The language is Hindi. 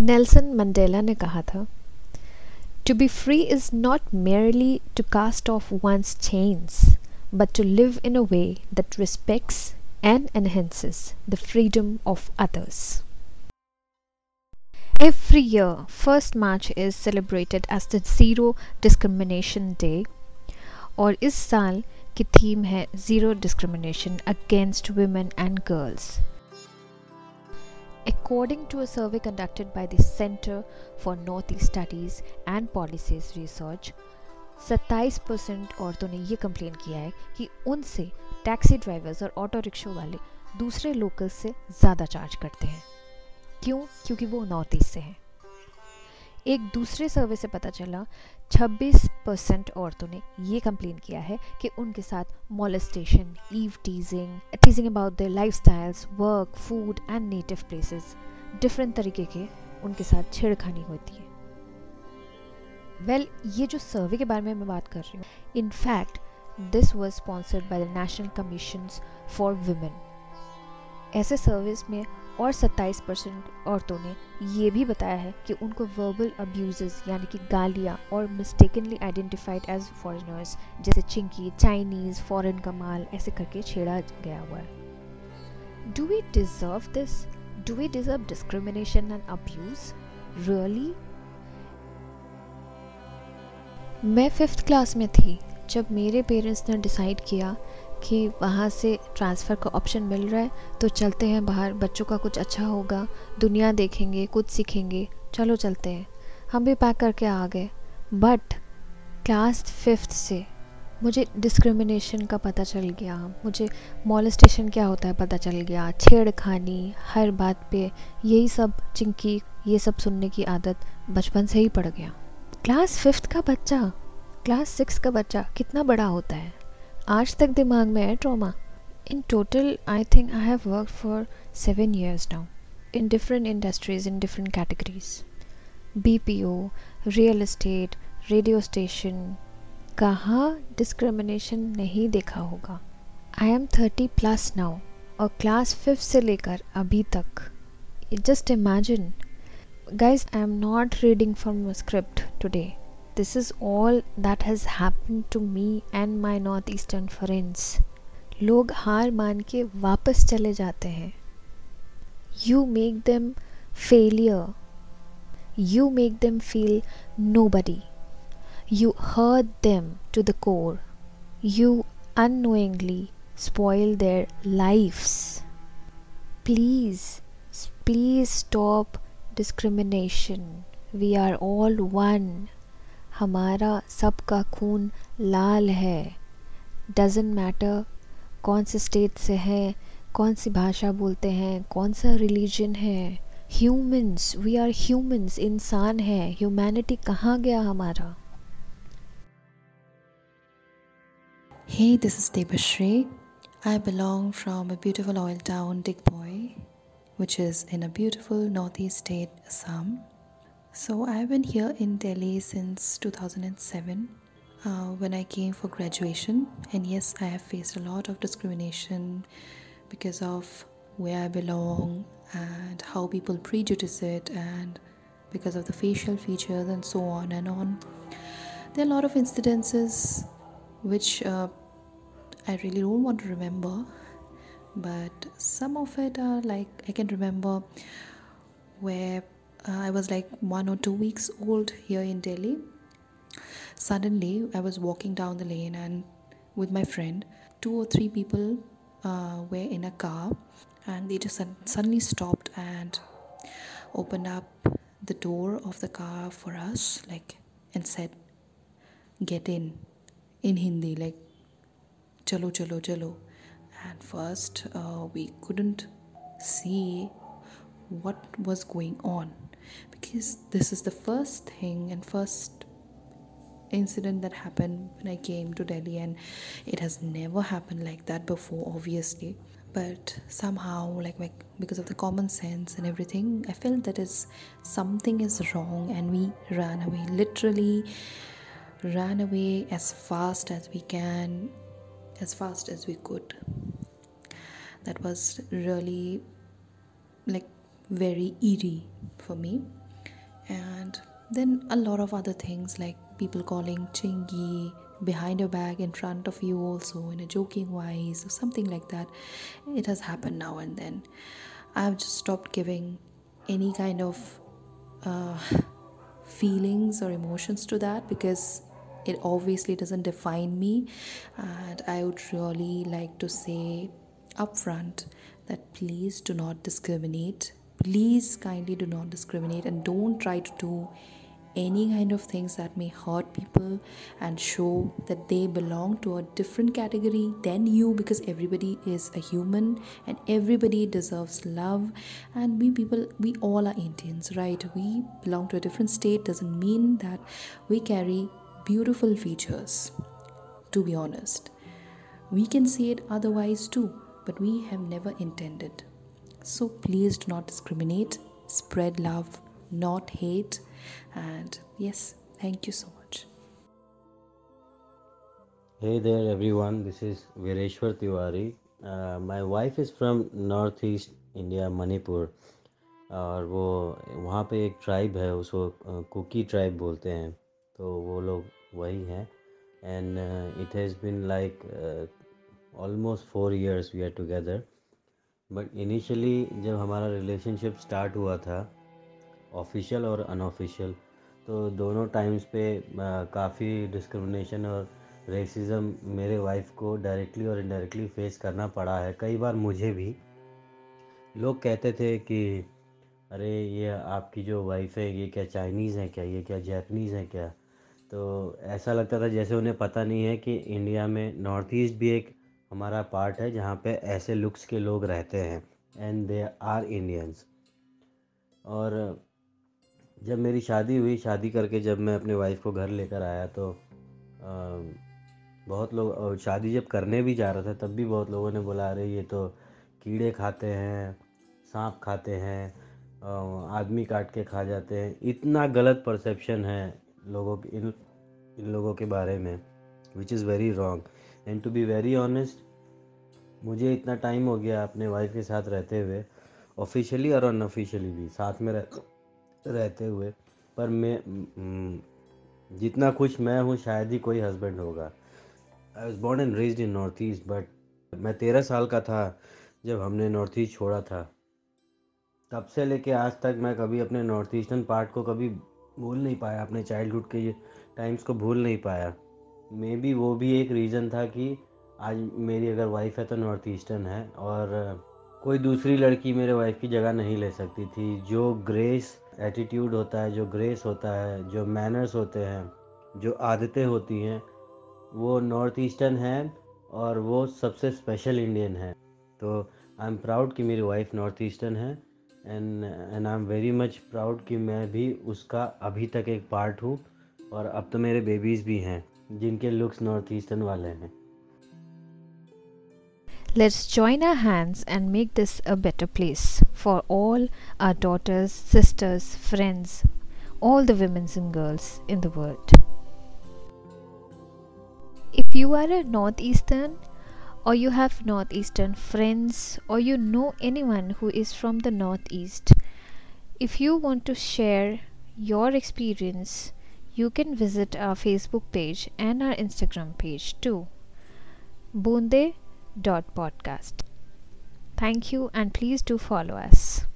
नेल्सन मंडेला ने कहा था to be free is not merely to cast off one's chains but to live in a way that respects and enhances the freedom of others. Every year, 1st March is celebrated as the Zero Discrimination Day और इस साल की थीम है zero discrimination against women and girls According to a survey conducted by the Center for Northeast Studies and Policies Research, 27 percent औरतों ने ये कंप्लेन किया है कि उनसे टैक्सी ड्राइवर्स और ऑटो रिक्शा वाले दूसरे लोकल से ज़्यादा चार्ज करते हैं क्यों क्योंकि वो नॉर्थ ईस्ट से हैं एक दूसरे सर्वे से पता चला 26 परसेंट औरतों ने ये कंप्लेन किया है कि उनके साथ molestation eve teasing teasing about their lifestyles work food and native places different तरीके के उनके साथ छेड़खानी होती है। वेल well, ये जो सर्वे के बारे में मैं बात कर रही हूँ in fact this was sponsored by the National Commission for Women ऐसे सर्विस में और 27 परसेंट औरतों ने ये भी बताया है कि उनको वर्बल अब्यूज़ यानी कि गालियाँ और मिस्टेकनली आइडेंटिफाइड एज फॉरेनर्स जैसे चिंकी चाइनीज़ फॉरेन का माल ऐसे करके छेड़ा गया हुआ है। Do we deserve this do we deserve discrimination and abuse really मैं फिफ्थ क्लास में थी, जब मेरे पेरेंट्स ने डिसाइड किया कि वहाँ से ट्रांसफ़र का ऑप्शन मिल रहा है तो चलते हैं बाहर। बच्चों का कुछ अच्छा होगा, दुनिया देखेंगे, कुछ सीखेंगे। चलो चलते हैं। हम भी पैक करके आ गए। बट क्लास फिफ्थ से मुझे डिस्क्रिमिनेशन का पता चल गया। मुझे मॉलेस्टेशन क्या होता है पता चल गया। छेड़खानी, हर बात पे यही सब चिंकी, ये सब सुनने की आदत बचपन से ही पड़ गया। क्लास फिफ्थ का बच्चा क्लास सिक्स का बच्चा कितना बड़ा होता है? आज तक दिमाग में है trauma in total I think I have work for seven years now in different industries in different categories B P O real estate radio station कहाँ डिस्क्रिमिनेशन नहीं देखा होगा? I am thirty plus now और क्लास फिफ्थ से लेकर अभी तक. Just imagine guys I am not reading from script today. this is all that has happened to me and my northeastern friends लोग हार मान के वापस चले जाते हैं you make them failure you make them feel nobody you hurt them to the core you unknowingly spoil their lives please please stop discrimination we are all one हमारा सबका खून लाल है। डजेंट मैटर कौन से स्टेट से है, कौन सी भाषा बोलते हैं, कौन सा रिलीजन है। ह्यूमन्स वी आर ह्यूमन्स इंसान है। ह्यूमैनिटी कहाँ गया हमारा? Hey this is Devshree I belong from a beautiful oil town Digboi which is in a beautiful North East state Assam So I've been here in Delhi since 2007 uh, when I came for graduation. And yes, I have faced a lot of discrimination because of where I belong and how people prejudice it and because of the facial features and so on and on. There are a lot of incidences which uh, I really don't want to remember, but some of it are like I can remember where uh, I was like one or two weeks old here in Delhi. Suddenly, I was walking down the lane and with my friend, two or three people uh, were in a car and they just suddenly stopped and opened up the door of the car for us, like, and said, Get in, in Hindi, like, Chalo, chalo, chalo. And first, uh, we couldn't see what was going on because this is the first thing and first incident that happened when I came to Delhi, and it has never happened like that before, obviously. But somehow, like, like because of the common sense and everything, I felt that is something is wrong, and we ran away. Literally, ran away as fast as we can, as fast as we could. That was really like very eerie for me. And then a lot of other things like people calling chingy behind your back in front of you also in a joking wise or something like that. It has happened now and then. I've just stopped giving any kind of uh, feelings or emotions to that because it obviously doesn't define me. And i would really like to say upfront that please do not discriminate please kindly do not discriminate and don't try to do any kind of things that may hurt people and show that they belong to a different category than you because everybody is a human and everybody deserves love. And we people we all are indians right? We belong to a different state doesn't mean that we carry beautiful features to be honest. We can see it otherwise too but we have never intended so please do not discriminate spread love not hate and yes, thank you so much. Hey there, everyone. This is Vireshwar Tiwari. Uh, my wife is from northeast India, Manipur. और वो वहाँ पे एक ट्राइब है उसको कुकी ट्राइब बोलते हैं तो वो लोग वही हैं and it has been like almost four years we are together but initially जब हमारा रिलेशनशिप स्टार्ट हुआ था ऑफिशियल और अनऑफिशियल तो दोनों टाइम्स पे काफ़ी डिस्क्रिमिनेशन और रेसिज्म मेरे वाइफ को डायरेक्टली और इनडायरेक्टली फेस करना पड़ा है। कई बार मुझे भी लोग कहते थे कि, अरे, ये आपकी जो वाइफ है, ये क्या चाइनीज़ है क्या? ये क्या जैपनीज़ है क्या? तो ऐसा लगता था जैसे उन्हें पता नहीं है कि इंडिया में नॉर्थ ईस्ट भी एक हमारा पार्ट है जहाँ पे ऐसे लुक्स के लोग रहते हैं एंड दे आर इंडियंस और जब मेरी शादी हुई शादी करके जब मैं अपने वाइफ को घर लेकर आया तो आ, बहुत लोग शादी जब करने भी जा रहा था तब भी बहुत लोगों ने बोला अरे ये तो कीड़े खाते हैं सांप खाते हैं आदमी काट के खा जाते हैं। इतना गलत परसेप्शन है लोगों के इन इन लोगों के बारे में which is very wrong and to be very honest मुझे इतना टाइम हो गया अपने वाइफ के साथ रहते हुए ऑफिशियली और अनऑफिशियली भी, साथ में रह, रहते हुए। पर मैं जितना खुश मैं हूँ, शायद ही कोई हस्बैंड होगा। I was born and raised in North East but मैं तेरह साल का था जब हमने नॉर्थ ईस्ट छोड़ा था। तब से लेके आज तक मैं कभी अपने नॉर्थ ईस्टर्न पार्ट को कभी भूल नहीं पाया, अपने चाइल्डहुड के टाइम्स को भूल नहीं पाया। मे बी वो भी एक रीज़न था कि आज मेरी अगर वाइफ है तो नॉर्थ ईस्टर्न है और कोई दूसरी लड़की मेरे वाइफ की जगह नहीं ले सकती थी। जो ग्रेस एटीट्यूड होता है, जो ग्रेस होता है, जो मैनर्स होते हैं, जो आदतें होती हैं, वो नॉर्थ ईस्टर्न है और वो सबसे स्पेशल इंडियन है। तो आई एम प्राउड कि मेरी वाइफ नॉर्थ ईस्टर्न है and and I am very much proud कि मैं भी उसका अभी तक एक पार्ट हूँ और अब तो मेरे बेबीज़ भी हैं। जिनके लुक्स नॉर्थ ईस्टर्न वाले हैं Let's join our hands and make this a better place for all our daughters, sisters, friends, all the women and girls in the world. If you are a Northeastern or you have Northeastern friends or you know anyone who is from the Northeast, if you want to share your experience, you can visit our Facebook page and our Instagram page too. Boonde dot podcast. Thank you and please do follow us.